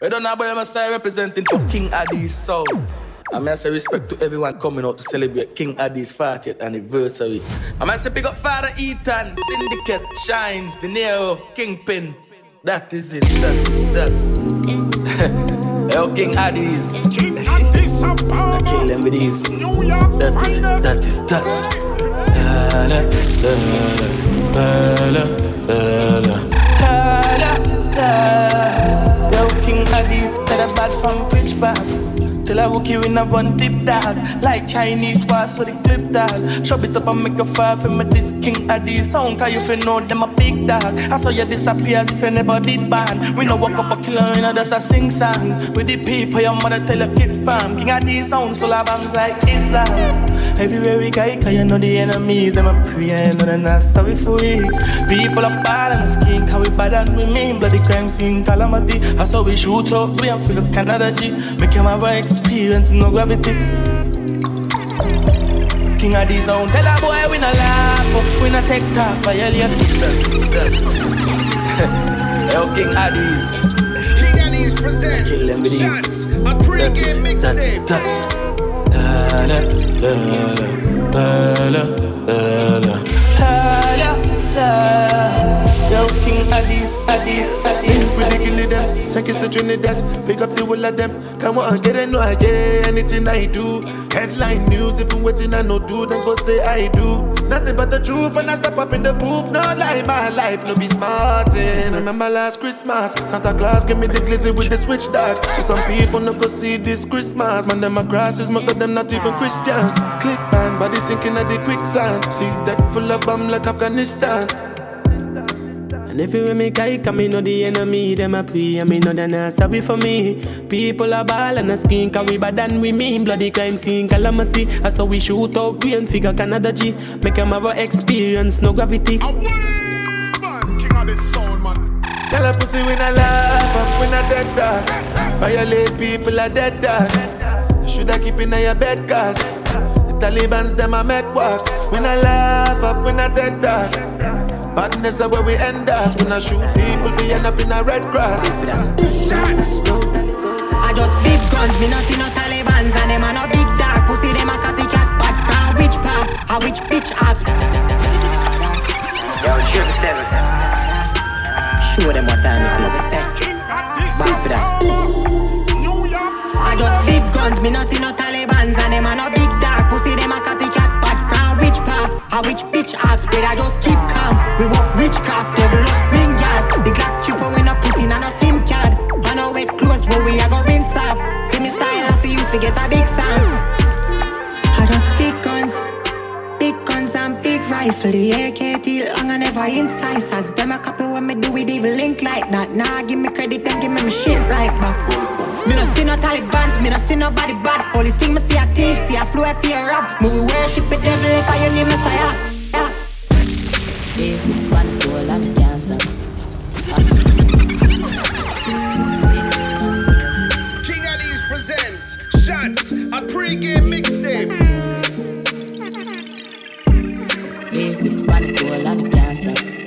We don't know about say representing for King Addies soul. I mean, I say respect to everyone coming out to celebrate King Addies 40th anniversary. I mean, I say pick up Father Ethan, Syndicate, Shines, De Niro, Kingpin. That is it, that is that. Yo, King Addies. I kill them with these. That is it, that is that. La. King Addies, better bad from bad? Till I walk you in a one dip dog. Like Chinese fast with the clip dog. Shove it up and make a fire for me this king of this sound. Cause you feel know them a big dog. I saw you disappear as if you never did ban. We no walk up a killer in a just a sing song. With the people your mother tell a kid fam. King these sounds full of bangs like Islam. Everywhere we go, cause you know the enemies, them a pray, and they're not sorry for we. People are bad and the skin, cause we bad and we mean. Bloody crime scene, calamity. I saw we shoot up, we and feel a Canada G. Make him have experience, no gravity. King Addies sound, tell a boy we not laugh, we not take talk, violate. Yo, King Addies. King Addies presents Kill them with shots, a pre-game mixtape. Trinidad. Pick up the whole of them. Come on, get it, no, I get anything I do. Headline news, if waiting, I no do, then go say I do. Nothing but the truth, and I step up in the booth. No lie, my life, no be smarting. Eh. Remember last Christmas, Santa Claus gave me the glizzy with the switch dog. So some people no go see this Christmas. Man, them crosses, most of them not even Christians. Click bang, body sinking at the quicksand. See deck full of bomb like Afghanistan. And if you make I come, me know the enemy, them a pray, and me know they not sorry for me. People are ball and a skin, cause we bad than we mean. Bloody crime scene, calamity. That's how we shoot out brain figure Canada G. Make them have a experience, no gravity. A man, king of this sound, man. Tell a pussy when I laugh up when I dead dog. Violate people are dead dog. Should I keep in your bed, cause the Taliban's them a make work. When I laugh up when I dead dog. Badness is where we end us. When I shoot people, we end up in a red grass. Shots. I just big guns, me not see no Taliban's and them a no big dog. Pussy them a copycat, but from which part? How which bitch ask? Yo, Sugar Seven. Show them what time it is. Back for that. I just big guns, me not see no Taliban's and them a no big dog. Pussy them a copycat, but from which How which bitch ask? Better just keep calm. We walk witchcraft, level up ring yard. The Glock chipper we not put in on a SIM card. I know it close, but we are go rinse off. See me style, I see use, forget a big sound. I just big guns, big guns and big rifle. The AK till long and never incisors. Them a copy when me do it even link like that. Nah, give me credit, then give me my shit right back. Me no see no Taliban's, me no see nobody bad. Only thing me see a thief, see a flow, fear rap. Me we worship the devil if I your name Messia. Yeah. Basics, pan the goal and it can't stop. King Addies presents Shots, a pre-game mixtape. Basics, pan the goal and it can't stop.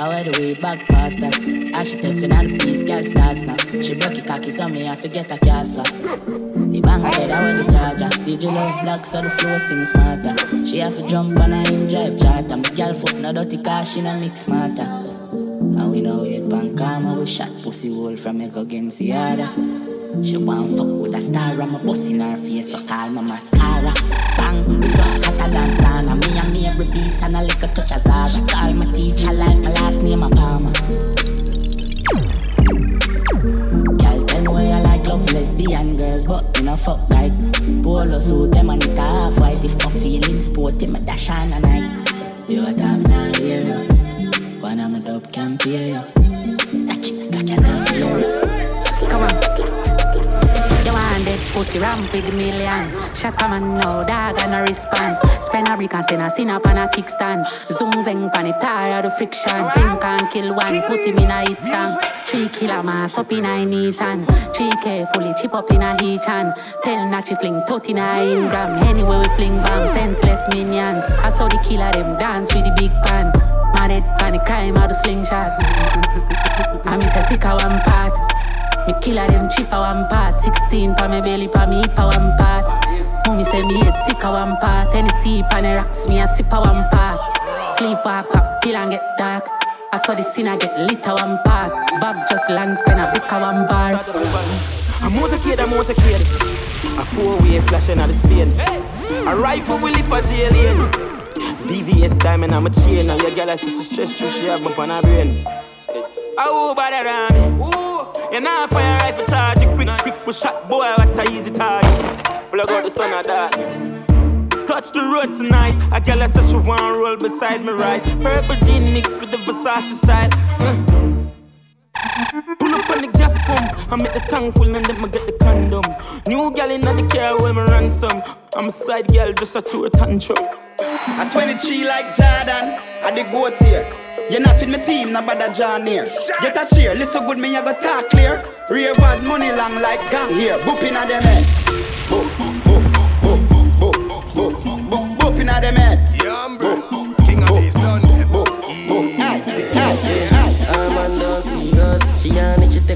I wear the way back past that. As she stepping on the piece, girl starts now. She broke it cocky, so me I forget a cast for. The bang head, I wear the charger. DJ love black, so the flow sing smarter. She have to jump on a in drive charter. My girl foot no dirty car, she no mix smarter. And we know it pan karma, we shot pussy hole from Echo against the other. She want fuck with a star, I'm a bust in her face, so call my mascara. Bang, so hotter than sauna. Me and me every beats and a little touch of. She call my teacher like my last name, a farmer. Girl, tell me why I like love lesbian girls, but you know fuck like polo suit them and it half white. If my feeling sporty, me dash on a night. You a time now hear you. One of my dope can pay you. Pussy ramp with the millions. Shut a man no dog and a response. Spend a brick and send a sin up on a kickstand. Zoom zeng pan it tired of the friction. Think and kill one, put him in a hit song. Three killer mass up in a Nissan. Three K fully chip up in a heat and Tell Nachi fling tot in a ingram. Anyway we fling bam, senseless minions. I saw the killer them dance with the big pan. Mad head pan the crime out the slingshot. I miss a sick of one part. Me killer them cheap a one part. 16 pa me belly pa me hip a one part. Mommy say me head sick a one part. Tennessee pan the rocks me a sip a one part. Sleep walk pop kill and get dark. I saw the scene I get lit a one part. Bob just land spend a brick a one bar. I'm motorcade, I'm motorcade. A four-way flashing at the speed. A rifle will lift a jail lane. VVS diamond, I'm a chain. Now your girl, I see she stress through, she have up on her brain. Oh, bad around me. You know fire rifle charge. Quick, quick, push shot, boy, what a easy target. Plug out the sun of darkness. Touch the road tonight. A girl, I say she want roll beside me, right? Purple jean mixed with the Versace style. Pull up on the gas pump, I make the tank full and then I get the condom. New gal in the car with my ransom. I'm a side girl, just a true tantrum. A 23 like Jordan, I the goat here. You're not with my team, no bother John here. Get a cheer, listen good, me I go talk clear. Ravers money long like gang here, booping at them head. Boop, boop, boop, boop, boop, boop, boop, booping at them head. Yeah, I'm King of these done. Boop, boop, hey. I'm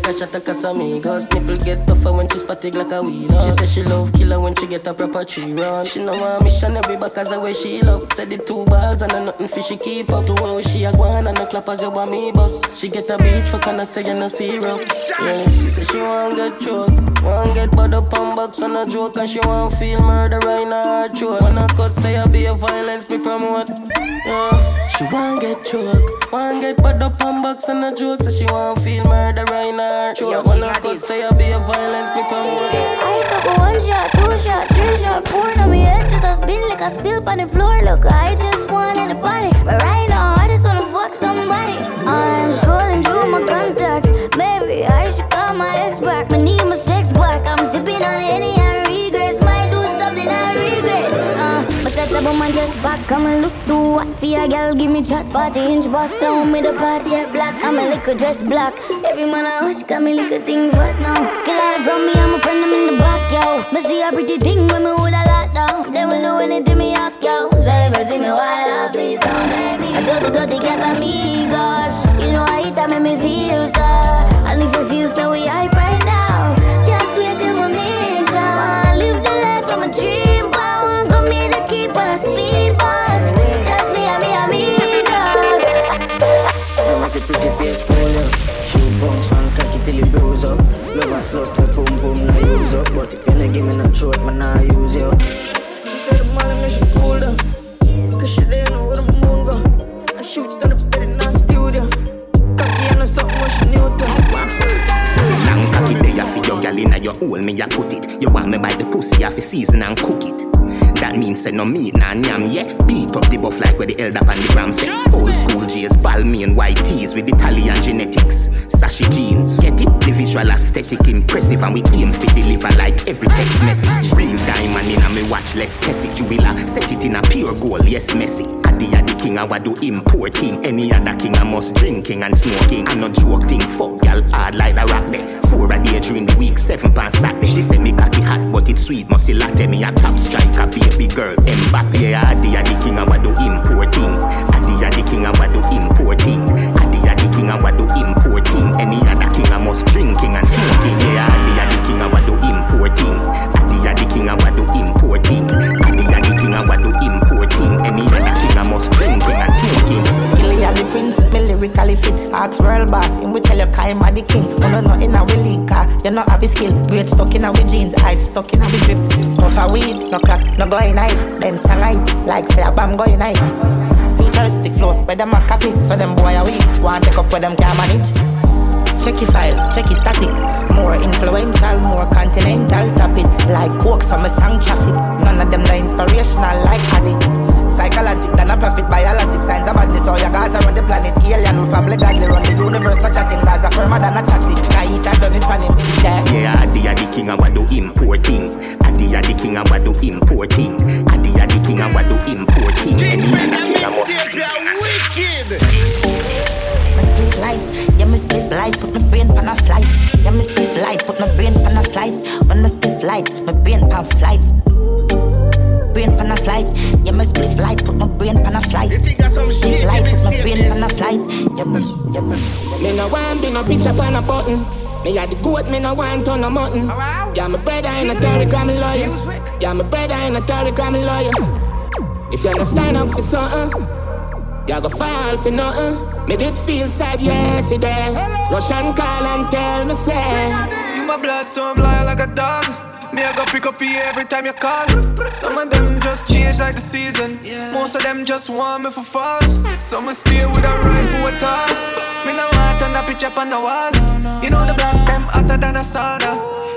take a shot of Casamigos. Nipple get tougher when she spot it like a wheel. She say she love killer when she get a proper tree run. She know want missionary back as the way she love. Said the two balls and a nothing for she keep up. The way she a gwan and the clappers you want me bust. She get a beach for can I say you no syrup. Yeah, she say she want get choke. Want get bud up on box on a joke and she want feel murder right now her throat. When I cut say I be a violence me promote. Yeah, she want get choke. Want get bud up on box on a joke so she want feel murder right now. Sure, when I could say I be a violence, me promote. I took one shot, two shot, three shot, four. Now me head just a spin like a spill on the floor. Look, I just wanted a body, but right now I just wanna fuck somebody. I'm just back. Come and look to what for your girl. Give me chat. 40 inch bust down with the part jet black. I'm a liquor dress black. Every man I watch got me a thing right now. Get out from me, I'm a friend, I'm in the back, yo. Me see a pretty thing when me hold a lot down. They will do anything me ask, yo. So if you see me wild out, please don't let me. I just a dirty gas amigos. You know I hit that make me feel so. And cook it. That means say no meat, nah yam, yeah. Beat up the buff like where the elder and the gram say. Old school J's, Balmain white tees with Italian genetics. Sashi jeans, get it? The visual aesthetic impressive and we aim fi deliver like every text message. Real diamond inna me watch, let's test it. You will uh, set it in a pure gold, yes, messy. A king, I wa do importing. Any other king, I must drinking and smoking. I no joke thing, fuck gal hard like a rock there. Four a day during the week, seven pounds Saturday. She say me cocky hot, but it's sweet, must latte me a top striker, baby girl. Mbappe, yeah, Addy a the king, I wa do importing. Addy a the king, I wa do importing. Addy a the king, I wa do importing. Any other king, I must drinking and smoking. Yeah, Addy a the king, I wa do importing. Lyrically fit. Ask world boss, him we tell you are the king. No, no, no, in a we car, you not have a skill. Great stuck in a we jeans, eyes stuck in a we grip. Puff a weed, no crack, no going night. Then sang night, like say a bam going night. Futuristic flow, where them a copy, so them boy a weak. Want take up where them can manage. Check your file, check your statics. More influential, more continental. Tap it like coke, so me song traffic. None of them no inspirational like addict. Psychologic than a profit, biologic than a wine ton of mutton. Yeah, my brother in a Tariq, I'm a lawyer. Yeah, my brother in a Tariq, I'm a lawyer. If you're not stand up for something, you go fall for nothing. Me did feel sad yesterday. Russian call and tell me say. You my blood, so I'm lying like a dog. Me, I go pick up for you every time you call. Some of them just change like the season. Most of them just want me for fall. Some will stay with a rifle at all. Me no want on a picture on the wall. You know the black them hotter than a sauna.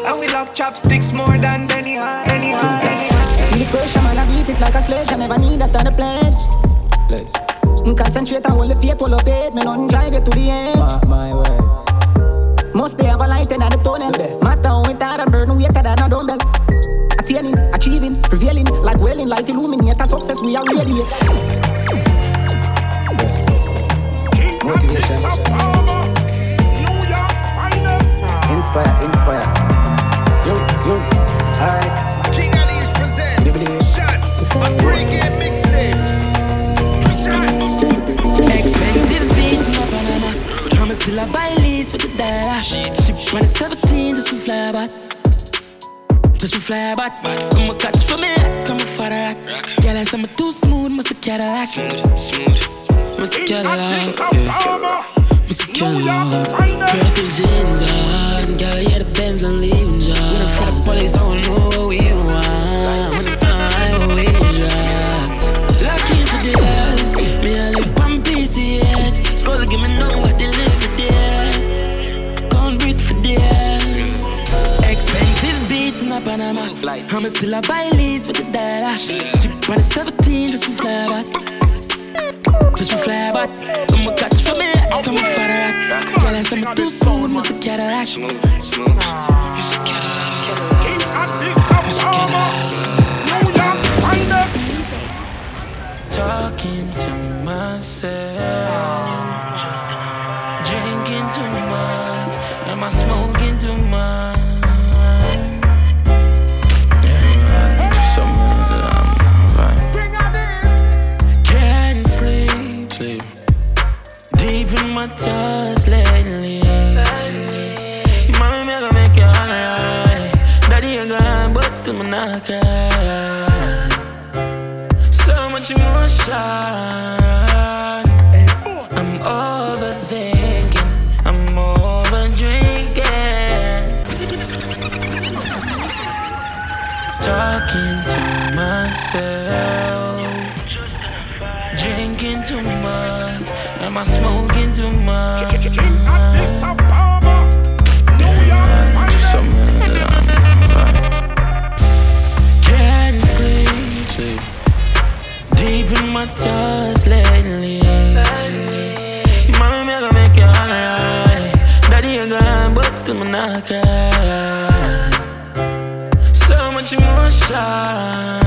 And we lock chopsticks more than Benny Hart. Benny Hart. Feel the pressure, man, I beat it like a sledge. I never need that on a pledge. Pledge. Mm, concentrate on all the faith, all the paid. Me nothing drive you to the end. My, my word. Must they have a light in the tunnel. Matter how it hard and burn wetter than a dumbbell. Attaining, achieving, prevailing, like welling, like illuminate a success we are ready. Motivation. Inspire, inspire. Yo, yo. Alright. King Addies presents Shots, a pre-game mixtape. Shots. Expensive beats, my banana. I'ma still a buy leads with the data. She on a 17 just to fly back. Just to fly back. I'ma catch for me, come for the rock. Girl, I say I'm too smooth, must a Cadillac. Must a Cadillac. Yeah. Must a Cadillac. Purple jeans on, girl, the and leaving job. When the police, I don't know what we want. When find we for the ass, me I live on PCH. Skull give me no what they live for there. Can't breathe for there. Expensive beats in a Panama. I'ma still a buy leads with the data. Ship on a 17 just to fly back. Just to fly back. I'ma catch for me, for the rock. Girl, I say me too soon, must a Cadillac. So much emotion. I'm overthinking. I'm over drinking. Talking to myself. Drinking too much. Am I smoking too much? In lately. Mommy, me gonna make it alright. Daddy, you gone, but still me not cry. So much emotion.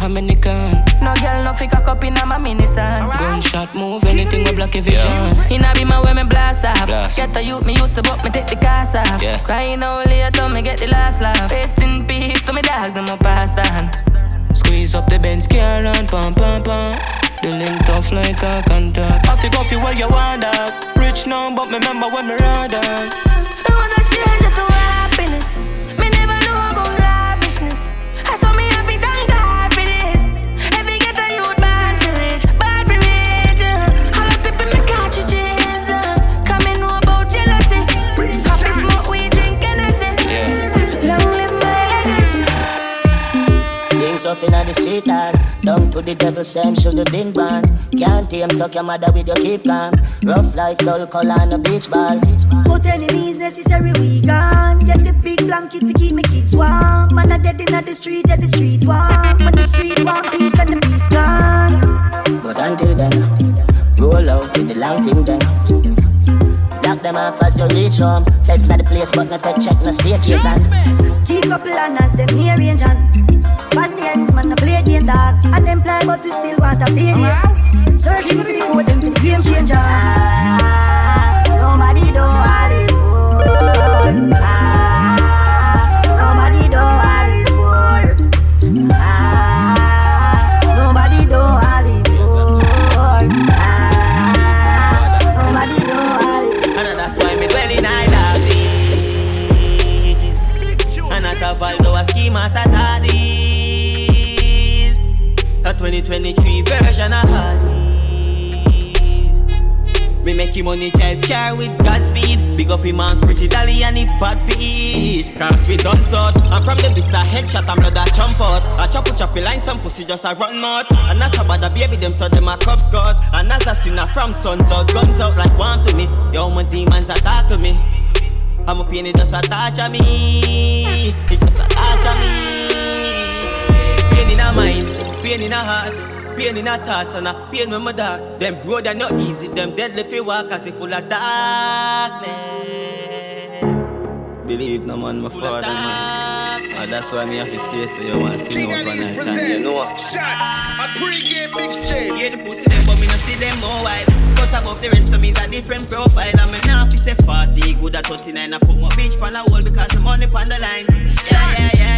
Them catch up with the Dominican. No girl, no fake a cup in my mini son. Gunshot move, anything we block your vision. In a be my way, me blast off. Blast. Get a youth, me used to book, me take the cast off. Yeah. Crying out later, me get the last laugh. Rest in peace to me dogs, them up past on. Squeeze up the Benz car and pam pam pam. The link tough like a contact. I feel coffee where you want that. Rich now, but me remember when me ride that. I wanna change it to happiness. Street dog. Down to the devil, same should have been born. Can't tame, suck your mother with your keep calm. Rough life, dull color on a beach ball. But enemies necessary, we gone. Get the big blanket to keep me kids warm. Man, I dead in the street, yeah, the street warm. When the street warm, peace and the peace gone. But until then, roll out with the long thing then. Lock them off as you reach home. Feds not the place, but not take check no stages and keep couple as them near range and Bad ends, man, I play game dog. And them play, but we still want a pay this. Searching for the code, them for the game changer. 2023 version of Hardy. Me make him money drive car with Godspeed. Big up him man's pretty dolly and it bad beat. Cause we done so. I'm from them, this a headshot and blood a jump out. A chop choppy line, some pussy just a run mouth. And not about the baby, them so them a cup scott. And assassin from suns out, guns out like one to me. Yo, my demons attack to me. I'm a pain, it just a touch of me. It just a touch of me. Pain in a mind pain in a heart, pain in a thoughts and a pain when my dark. Them road are not easy, them deadly fi walk as if full of darkness. Believe no man, my father man. Oh, that's why me have to stay so you want to see me up one night. and you know Shots, a pre-game mixtape. Yeah, the pussy them but me not see them more wild. Cut above the rest of me is a different profile. I'm now fi say 40, good at 39 I put my bitch on the wall because the money on the line. Yeah, yeah, yeah,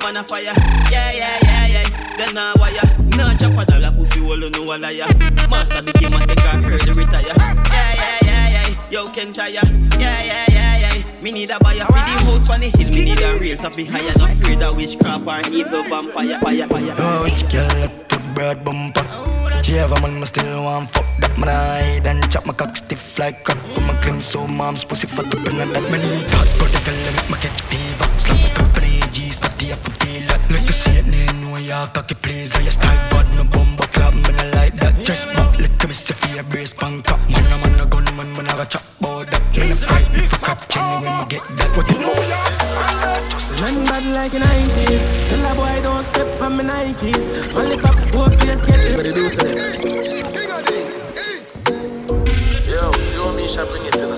yeah man a fire. Yeah, yeah, yeah, yeah. Then now wire. Nah, chop a dollar pussy hole, no a liar. Master became a take heard the retire. Yeah, yeah, yeah, yeah. Yo, can tire. Yeah, yeah, yeah, yeah. Me need a buyer for the house on the hill. Me need a real so be higher. Not afraid of witchcraft or evil vampire. Fire, fire. Oh, girl look the bird bumper. She have a man, me still want fuck that man I then chop my cock stiff like crap. Put my glimpse so mom's pussy fat up in that. Me need hot protocol, make my get fever. Company, G's, not the apple feel that. Like to see it, know ya cocky please. I style bad, no bomber club, man I like that. Just back, like me see fear, brace punk up. Man, a man a gun, man, man I got chop bout that. Man a fight, me for catch when me get that. What you know? Man bad like the 90s. Tell a boy don't step on my Nikes. Only pop, whoop, please get this. What do you say? Yo, if you want me, shall bring it to them.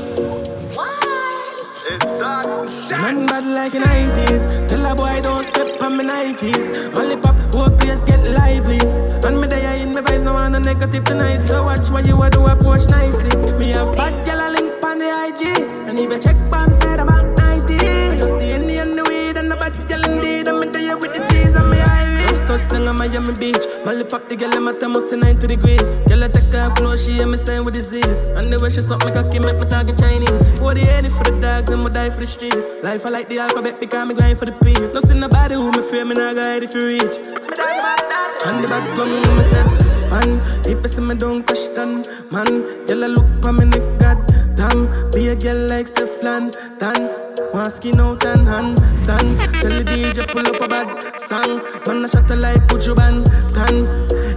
Man bad like the 90s. Tell a boy don't step on my Nikes. Only pop, whoop, please get lively. And me there in my vibes, no one negative tonight. So watch what you a do, approach nicely. Me have bad gal a link on the IG. And if you check on On Miami Beach. Molly pop the gal, I'm at almost 90 degrees. Girl, I take her close, she hear me saying with disease. And the way she suck me cocky, make me talking Chinese. Pour the head for the dogs, and me die for the streets. Life I like the alphabet because me grind for the peace. No see nobody who me fear, me not guide if you reach. Me talk about that. And the back come me step. Man, if you see me don't question, man, girl I look for me neck, god damn. Be a girl like Stefan, Dan. One skin out and hand stand. Tell the DJ pull up a bad song. Man, I shut the light, put you band tan.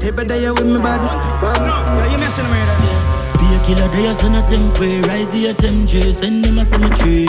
Every day you with me bad fam. Yeah, you messing with that. Be a killer, they are son of them way. Rise the SMJ, send them a cemetery.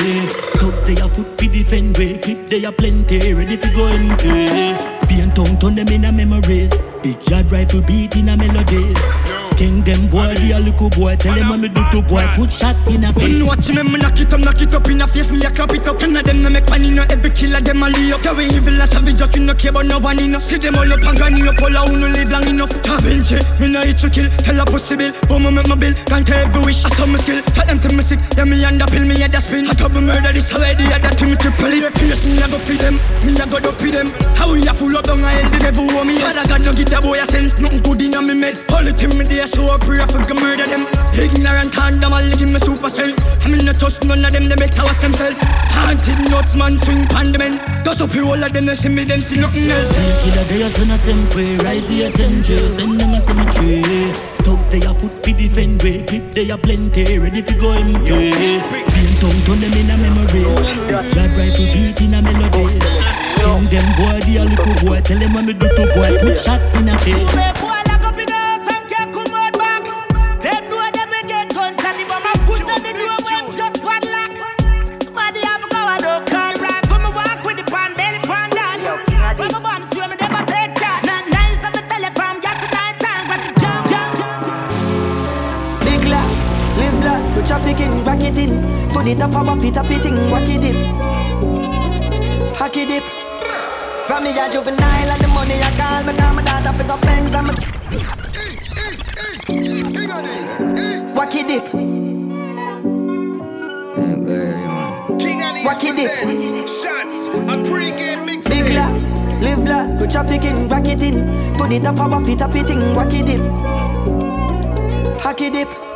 Thugs, they are foot fi defend way. Clip, they are plenty, ready to go in pay. Spain tongue, turn them in a memories. Big yard rifle beat in a melodies. King them boy, be a little boy. Tell them what me do to boy. Put shot in a face. Watch me, me knock it up, knock it up in a face. Me a clap it up. None of them no make funny, no every killer them a lay up. We evil as savage, you no care about no one enough. See them all up and granny up, all a who no live long enough. Tabenche, me no hit to kill. Tell a bill, but me make my bill. Grant every wish, I saw me skill. Tell them to me sick, yeah me under pill, me head a spin. I double murder this already, yeah that to me triple it. Face me a go feed them, me a go dope them. How we a full up down a head, the devil want me. Father God no give the boy a sense, nothing good in a me med. All it in me there, so I pray for can murder them. Ignorant hand, them all give me super cell. I mean, not trust none of them, they better watch themselves. Haunted nuts, man, swing pan them in. Dust up all of them, they see me, them see nothing else. See a killer, they are son of them way. Rise the SMJ, send them a cemetery. Thugs, they are foot fi defend way. Clip, they are plenty, ready to go pay. Spin tongue, turn them in a memory. Yard rifle beat in a melody. Down them boy, the a little boy. Tell them when me do to boy, put shot in a face. The top of a fit, a fitting, wack it dip. Hack dip. From me a juvenile and the money I call Me call my daughter for the bangs and me Ace, ace, ace, king of this, Wack it dip. Wack it dip. Shots, a pre-game mix Big la, live la, go trafficking, back it in To the top of a fit, a fitting, wack it dip. Hack dip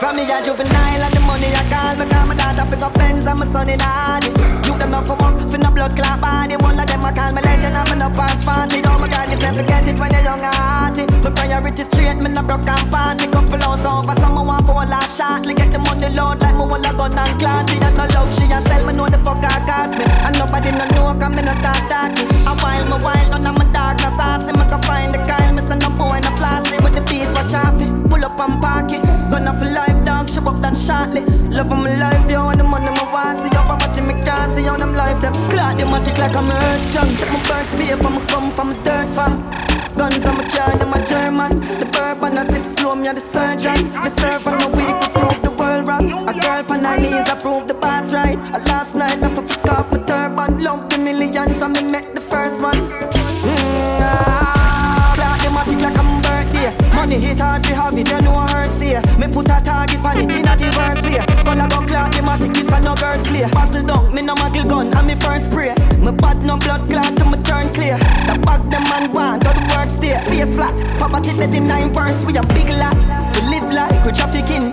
from me a juvenile and the money I call Me call my daughter for got Benz and my son in Hardy You them not for work, for no blood clot body. One of them I call me legend and me no pass party. Oh my God, you never forget it when you're young and hearty. My priority straight, me no broke and party Couple hours over, some want for a laugh shortly Get the money load like me want a gun and classy And no love, she a sell, me know the fuck I cost me. And nobody no know, cause me no talk talky A while, me while, none of my dark, no saucy Me can find the Kyle, me say no boy, no piece, wash off it, pull up and park it Gonna for life dog, show up that shortly. Love of my life, yo, and the money my want. See up, I'm me can't see on them life. Them clock, them matic like I'm. Check my birth paper, I'm come from a dirt farm. Guns on my car, them a German. The bourbon, I sip slow, me a the surgeon. The surf on the week, we prove the world wrong. A girl for nine years, I prove the boss right. A last night, I fuck off my turban. Love the millions, so me met the first one. Have it, you know hurts here. Me put a target on it in a diverse way. Skull a go clot, him a kiss a no girls play. It down, me no muggle gun, and me first spray. Me bad no blood clot to me turn clear. The bag them man want, to the work stay. Face flat, poverty let him nine purse. We a big lot, we live like we trafficking.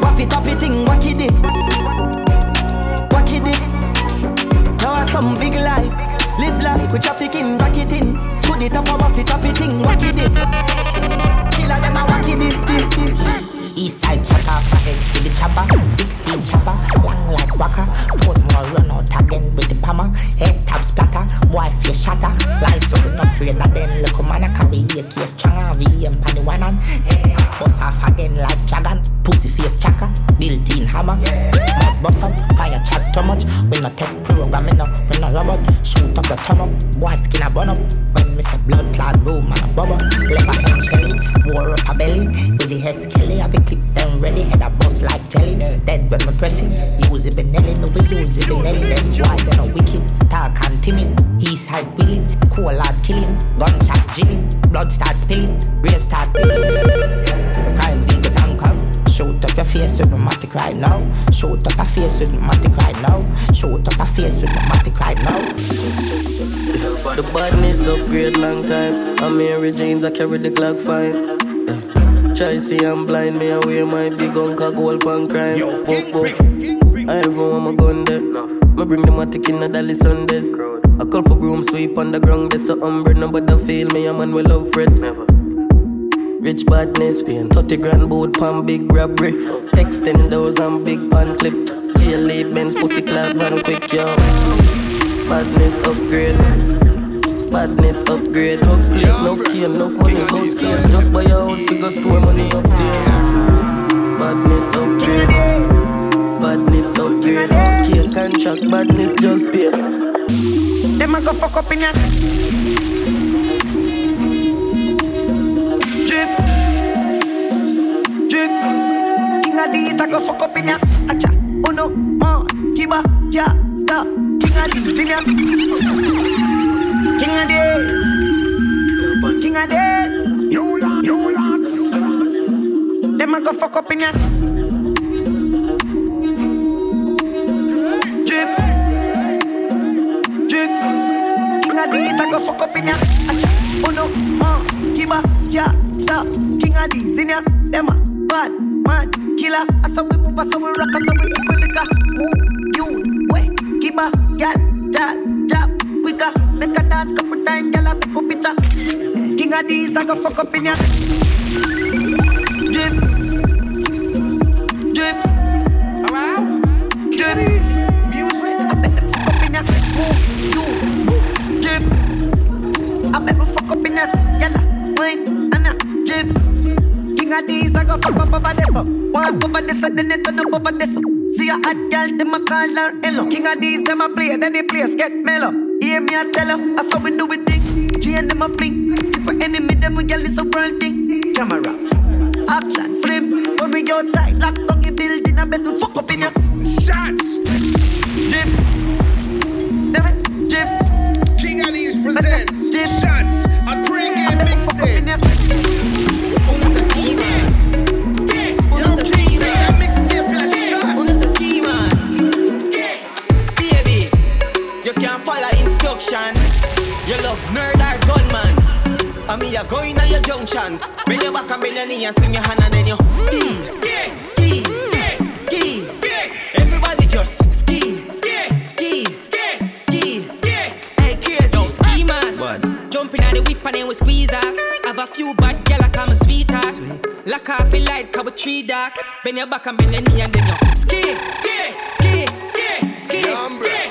Waff it up thing, wack it dip. Wack it dip. Now some big life. Live like we trafficking, rack it in. Put it up top it thing, wack it dip. Them a wacky this. East side chopper, ahead with the chopper. 16 chopper, long like waka. Put more run out again with the hammer. Head tap splatter, boy face shatter. Lies so we not afraid of them. Look man a carry a case stronger. VM pan the one on. Hey, bust off again like dragon. Pussy face chaka, built-in hammer. Mud bust up, fire chat too much. We not take programming up, we not robot. Shoot up the thumb up, boy skin a burn up. When me say blood clot boom and a bubble. Left a head shelly, war up a belly. With the head skelly, have a clip them ready. Head a bust like jelly. Dead when me press it. Use it Benelli, no we use it Benelli. Them boy they no wicked, talk and timid. East side willing, cool hard killing. Gunshot drilling, blood start spilling, grave start billing. Crime vehicle tanker. Shoot up your face with the matic right now. Shoot up your face with the matic right now. Shoot up your face with the matic right now. The badness upgrade long time. I'm Mary James, I carry the clock fine. Yeah. Try see I'm blind, me away my big uncle gold pan crime. Yo, book, book. I ever want my gun there. Me bring them the matic in the Dali Sundays. A couple broom sweep on the ground, there's a umbre, nobody feel me, a man will love Fred. Never. Rich badness, paying 30 grand boat pan big robbery. Texting those on big pan clip. GLA Benz pussy clad van quick, yo. Badness upgrade. Badness upgrade. Hugs place, enough key, enough money, no case. Just buy a house, figure store money upstairs. Badness upgrade. Badness upgrade. Okay, contract, badness just pay. Them a go fuck up in ya. these, I go fuck up in ya. Acha, uno, more, kiba, ya, stop. King Addies in ya. King of days. King of days. You lot, you lot. Them I go fuck up in ya. Drift. Drift. King Addies, I go fuck up in ya. Acha, uno, more, kiba, ya, stop. King Addies in ya. Them a bad man killer. I saw we move, I saw we rock, I saw we sip we liquor. Move, you, wait, give a gal, jazz. Make a dance couple time, girl, I take a picture. King Addies, I go fuck up in ya. Drift. Drift. Alright. Drift. Music. I bet fuck up in ya. Move. Move. Drift. I bet fuck up in ya. Girl, wine, and a drift. King Addies, I go fuck up over this up. Walk over this and then they turn up over this up. See a hot girl, them a call her hello. King Addies, them a play, then they place get mellow. Hear me, I tell her, I saw we do it thing. G and them a fling. Skip an enemy, them we get this so world thing. Camera, Auckland, flame. When we go outside, lock down your building, I bet we fuck up in ya. shots. Drift, it drift. King Addies presents shots. A pregame mixtape. nerd or gunman. And me a going on your junction. Bend your back and bend your knee and sing your hand and then you ski, ski, ski, ski, ski, ski. Everybody just ski, ski, ski, ski, ski, ski. Hey kids, yo ski mask. What? Jumping on the whip and then we squeeze her. Have a few bad gyal like I'm a sweetheart. Sweet. Lock off the light, cover tree dark. Bend your back and bend your knee and then you ski, ski, ski, ski, ski. ski.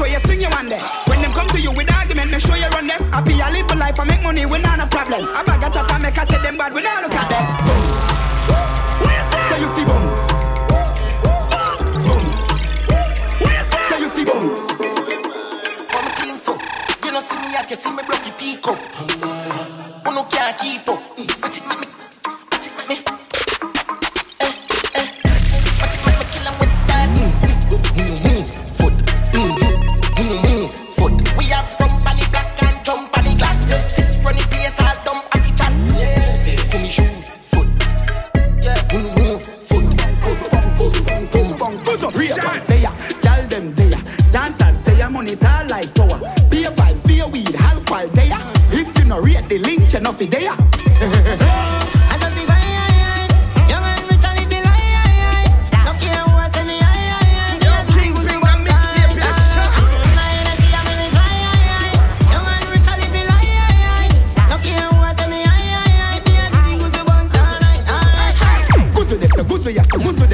sure you swing your one there. When them come to you with argument, make sure you run them. Happy I live a life, I make money, we not a problem. I bag a chat, I make I say them bad, we not a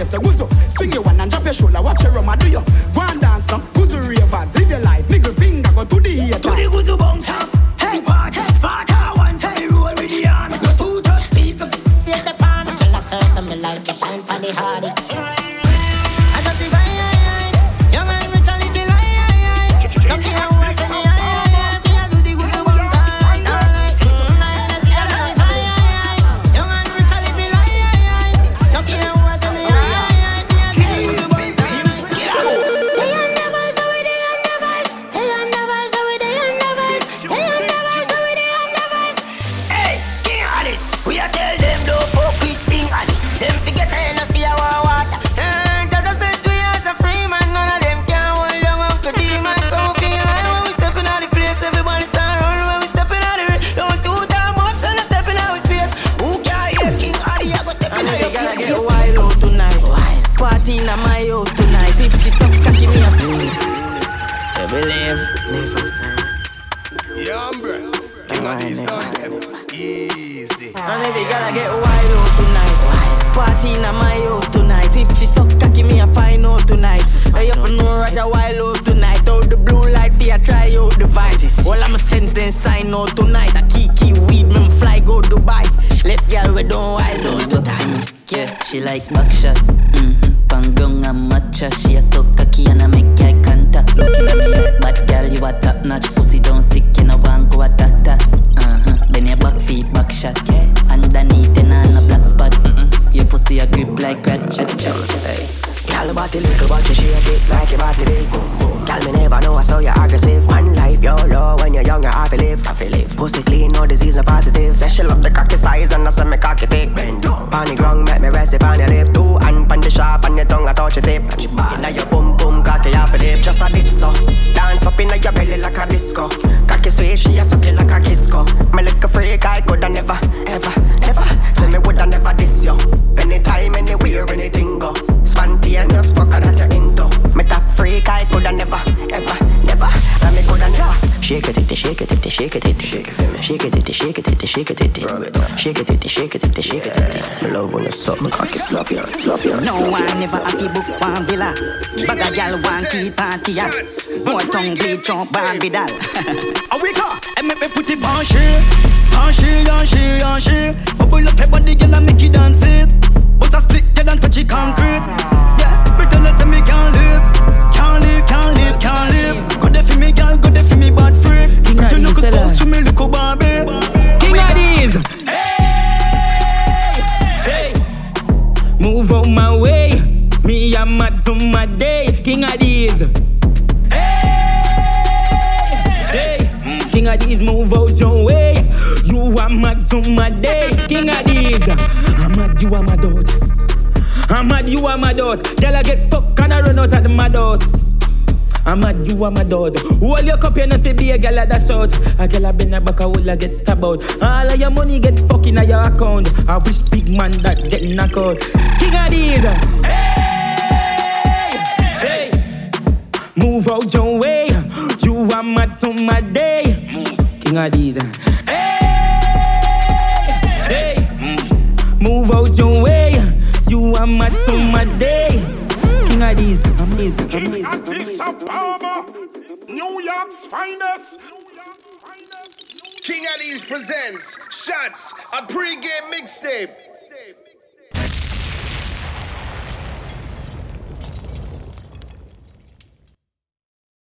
say, wild out tonight. Party in my house tonight. If she suck cocky, me a find out tonight. If you know Roger wild out tonight. Out the blue light, fear try out the vices. All I'ma sense then sign out tonight. I kiki weed, me fly go Dubai. Left girl we don't wild out tonight. Yeah, she like backshot. Mm-hmm. Pangyong and matcha. She a so cocky and I make eye contact. Looking at me like bad girl, you a top notch. Pussy don't sick, you know want go attack like. Hey. Girl, body little, but you shake it like your body big. Girl, me never know I saw you aggressive. One life, YOLO, when you're young, you have to live, have to live. Pussy clean, no disease, no positive. Say she love the cocky size and I say me cocky thick. Bend down, the ground, make me rest on your lip. Shake it, it, shake it, it, shake it, it. Me love when you suck me cocky sloppy, sloppy, sloppy. No one never happy book one villa. Bag a gal one keep party ya. More tongue bleed chomp Barbie doll. A we go, and make me put it on she, on she, on she, on she. Bubble up your body, girl, and make it dance it. Bust a split, girl, and touch it concrete. Yeah, tell her say me can't live, can't live, can't live, can't live. Go there for me, girl, go there for me, bad King Addies. Hey, King Addies, move out your way. You are mad to my day. King Addies. I'm mad, you are my dot. I'm mad, you are my dot. Girl, I get fucked and I run out of the mad house. I'm mad, you are my dog. Hold your cup, you know, say be a at the shot. A a been a back, a will get stabbed out. All of your money get fucking at your account. I wish big man that get knocked out. King Addies. Move out your way. You are mad to my day. King Addies. Eh. Hey, hey. Move out your way. You are mad to my day. King Addies. Amazing. King Addies Ababa, New York's finest. King Addies presents Shots, a pre-game mixtape.